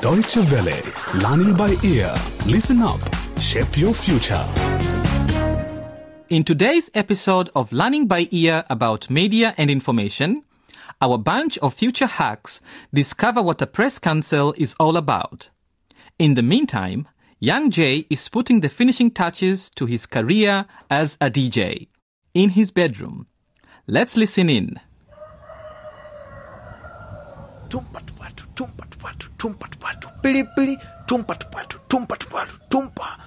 Deutsche Welle. Learning by ear. Listen up. Shape your future. In today's episode of Learning by Ear about media and information, our bunch of future hacks discover what a press council is all about. In the meantime, Young Jay is putting the finishing touches to his career as a DJ in his bedroom. Let's listen in. Tumpa tumpa tupatu tumpa tupatu pili pili tumpa tupatu tumpa tupatu tumpa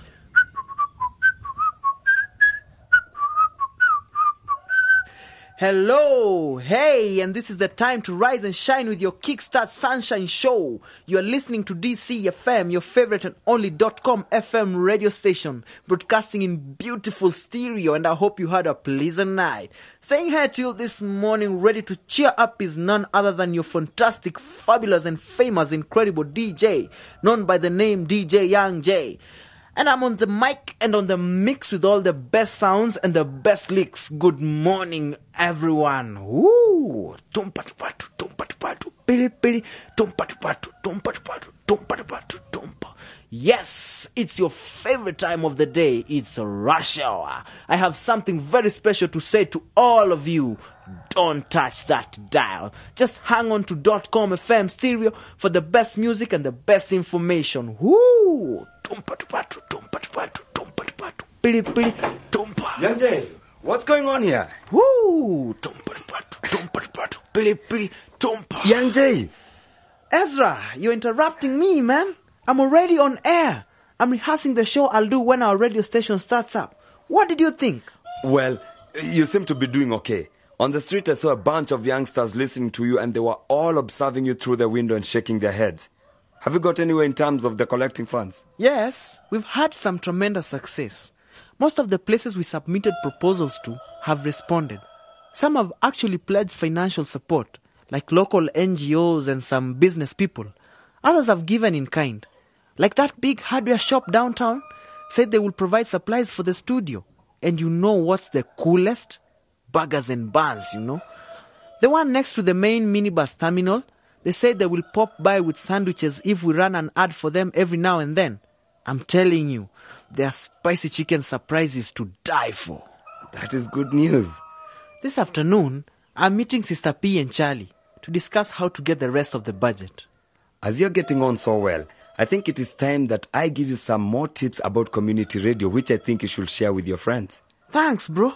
Hello, hey, and this is the time to rise and shine with your Kickstart Sunshine Show. You are listening to DC FM, your favorite and only dot .com FM radio station, broadcasting in beautiful stereo, and I hope you had a pleasant night. Saying hi to you this morning, ready to cheer up, is none other than your fantastic, fabulous, and famous, incredible DJ, known by the name DJ Young J. And I'm on the mic and on the mix with all the best sounds and the best licks. Good morning, everyone. Woo! Tumpa tupatu, tumpa tupatu, pili pili, tumpa tupatu, tumpa tupatu, tumpa tupatu, tumpa. Yes, it's your favorite time of the day. It's rush hour. I have something very special to say to all of you. Don't touch that dial. Just hang on to .com FM stereo for the best music and the best information. Woo! Tumpa tupatu, tumpa tupatu, tumpa tupatu, pili pili, tumpa. Young Jay, what's going on here? Woo! Tumpa tupatu, tumpa tupatu, pili pili, tumpa. Young Jay, Ezra, you're interrupting me, man. I'm already on air. I'm rehearsing the show I'll do when our radio station starts up. What did you think? well, you seem to be doing okay. On the street, I saw a bunch of youngsters listening to you, and they were all observing you through the window and shaking their heads. Have you got anywhere in terms of the collecting funds? Yes, we've had some tremendous success. Most of the places we submitted proposals to have responded. Some have actually pledged financial support, like local NGOs and some business people. Others have given in kind. Like that big hardware shop downtown said they will provide supplies for the studio. And you know what's the coolest? Burgers and buns, you know. The one next to the main minibus terminal, they say they will pop by with sandwiches if we run an ad for them every now and then. I'm telling you, their spicy chicken surprises to die for. That is good news. This afternoon, I'm meeting Sister P and Charlie to discuss how to get the rest of the budget. As you're getting on so well, I think it is time that I give you some more tips about community radio, which I think you should share with your friends. Thanks, bro.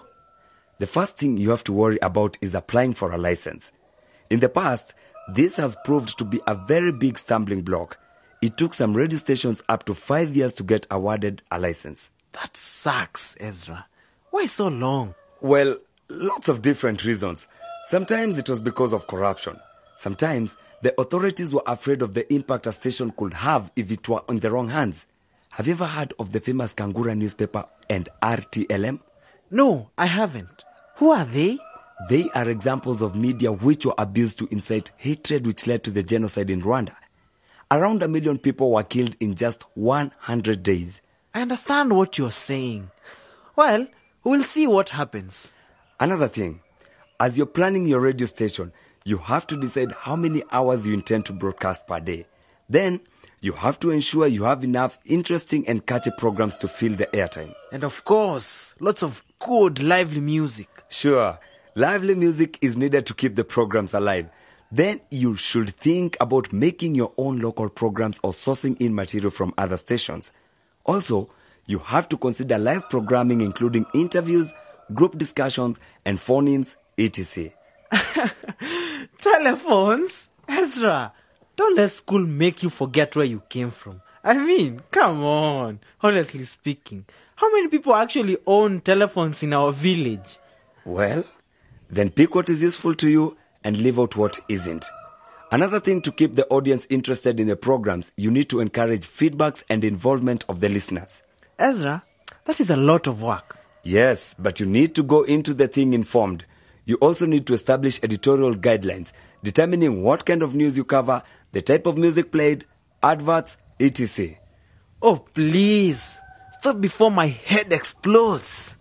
The first thing you have to worry about is applying for a license. In the past, this has proved to be a very big stumbling block. It took some radio stations up to five years to get awarded a license. That sucks, Ezra. Why so long? Well, lots of different reasons. Sometimes it was because of corruption. Sometimes the authorities were afraid of the impact a station could have if it were in the wrong hands. Have you ever heard of the famous Kangura newspaper and RTLM? No, I haven't. Who are they? They are examples of media which were abused to incite hatred which led to the genocide in Rwanda. Around a million people were killed in just 100 days. I understand what you're saying. Well, we'll see what happens. Another thing, as you're planning your radio station, you have to decide how many hours you intend to broadcast per day. Then, you have to ensure you have enough interesting and catchy programs to fill the airtime. And of course, lots of good, lively music. Sure, lively music is needed to keep the programs alive. Then you should think about making your own local programs or sourcing in material from other stations. Also, you have to consider live programming including interviews, group discussions, and phone ins, etc. Telephones? Ezra, don't let school make you forget where you came from. I mean, come on. Honestly speaking, how many people actually own telephones in our village? Well, then pick what is useful to you and leave out what isn't. Another thing to keep the audience interested in the programs, you need to encourage feedbacks and involvement of the listeners. Ezra, that is a lot of work. Yes, but you need to go into the thing informed. You also need to establish editorial guidelines, determining what kind of news you cover, the type of music played, adverts, etc. Oh, please. Stop before my head explodes.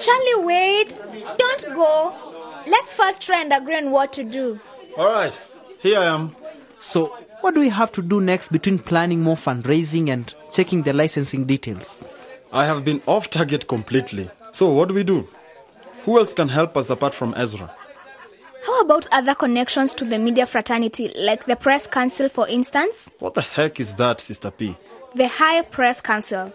Charlie, wait. Don't go. Let's first try and agree on what to do. All right, here I am. So, what do we have to do next between planning more fundraising and checking the licensing details? I have been off target completely. So, what do we do? Who else can help us apart from Ezra? How about other connections to the media fraternity, like the Press Council, for instance? What the heck is that, Sister P? The High Press Council.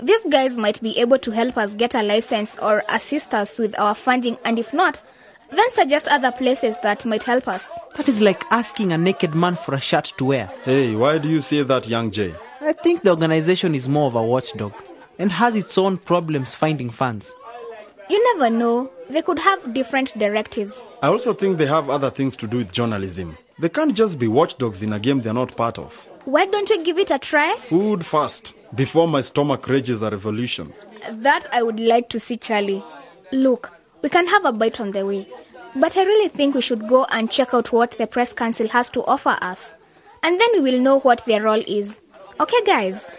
These guys might be able to help us get a license or assist us with our funding, and if not, then suggest other places that might help us. That is like asking a naked man for a shirt to wear. Hey, why do you say that, young Jay? I think the organization is more of a watchdog and has its own problems finding funds. You never know. They could have different directives. I also think they have other things to do with journalism. They can't just be watchdogs in a game they're not part of. Why don't we give it a try? Food first, before my stomach rages a revolution. That I would like to see, Charlie. Look, we can have a bite on the way. But I really think we should go and check out what the Press Council has to offer us. And then we will know what their role is. Okay, guys?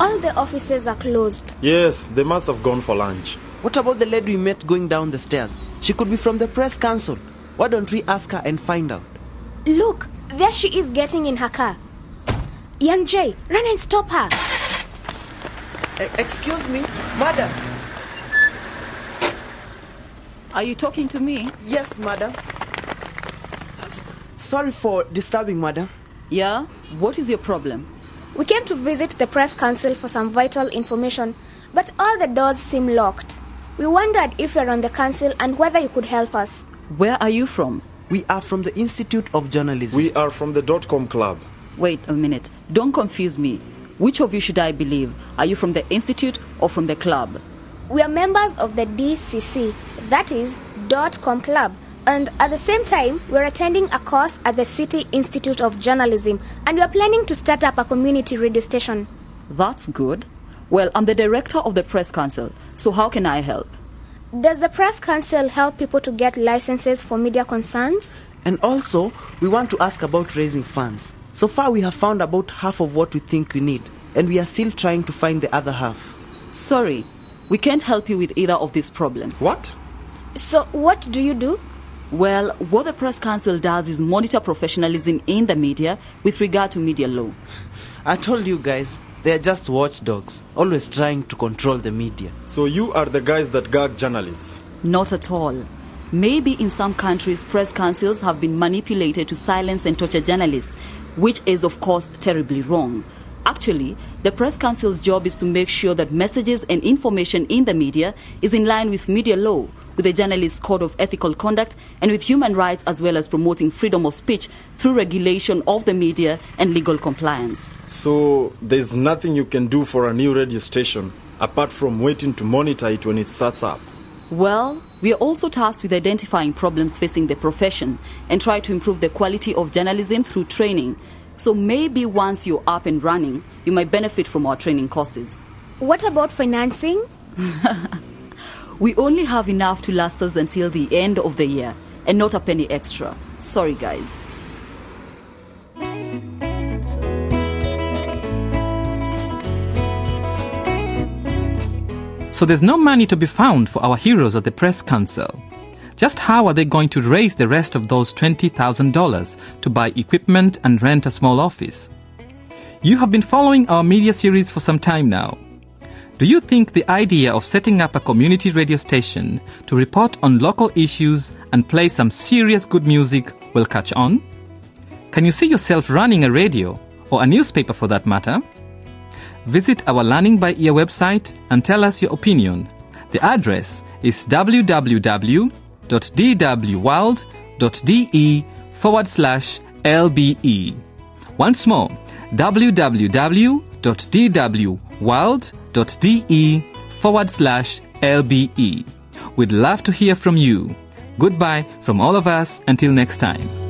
All the offices are closed. Yes, they must have gone for lunch. What about the lady we met going down the stairs? She could be from the press council. Why don't we ask her and find out? Look, there she is getting in her car. Young Jay, run and stop her. Excuse me, madam. Are you talking to me? Yes, madam. S- sorry for disturbing, madam. Yeah? What is your problem? We came to visit the press council for some vital information, but all the doors seem locked. We wondered if you're on the council and whether you could help us. Where are you from? We are from the Institute of Journalism. We are from the dot com club. Wait a minute. Don't confuse me. Which of you should I believe? Are you from the institute or from the club? We are members of the DCC, that is, Dot Com Club, and at the same time, we're attending a course at the City Institute of Journalism, and we're planning to start up a community radio station. That's good. Well, I'm the director of the press council, so how can I help? Does the press council help people to get licenses for media concerns? And also, we want to ask about raising funds. So far, we have found about half of what we think we need, and we are still trying to find the other half. Sorry, we can't help you with either of these problems. What? So, what do you do? Well, what the press council does is monitor professionalism in the media with regard to media law. I told you guys, they are just watchdogs, always trying to control the media. So you are the guys that gag journalists. Not at all. Maybe in some countries, press councils have been manipulated to silence and torture journalists, which is, of course, terribly wrong. Actually, the press council's job is to make sure that messages and information in the media is in line with media law, with the journalist's code of ethical conduct, and with human rights, as well as promoting freedom of speech through regulation of the media and legal compliance. So there's nothing you can do for a new radio station apart from waiting to monitor it when it starts up. Well, we are also tasked with identifying problems facing the profession and try to improve the quality of journalism through training. So maybe once you're up and running, you might benefit from our training courses. What about financing? We only have enough to last us until the end of the year, and not a penny extra. Sorry, guys. So there's no money to be found for our heroes at the press council. Just how are they going to raise the rest of those $20,000 to buy equipment and rent a small office? You have been following our media series for some time now. Do you think the idea of setting up a community radio station to report on local issues and play some serious good music will catch on? Can you see yourself running a radio or a newspaper for that matter? Visit our Learning by Ear website and tell us your opinion. The address is www.dwworld.de forward slash LBE. Once more, www.dwworld.de forward slash LBE. We'd love to hear from you. Goodbye from all of us until next time.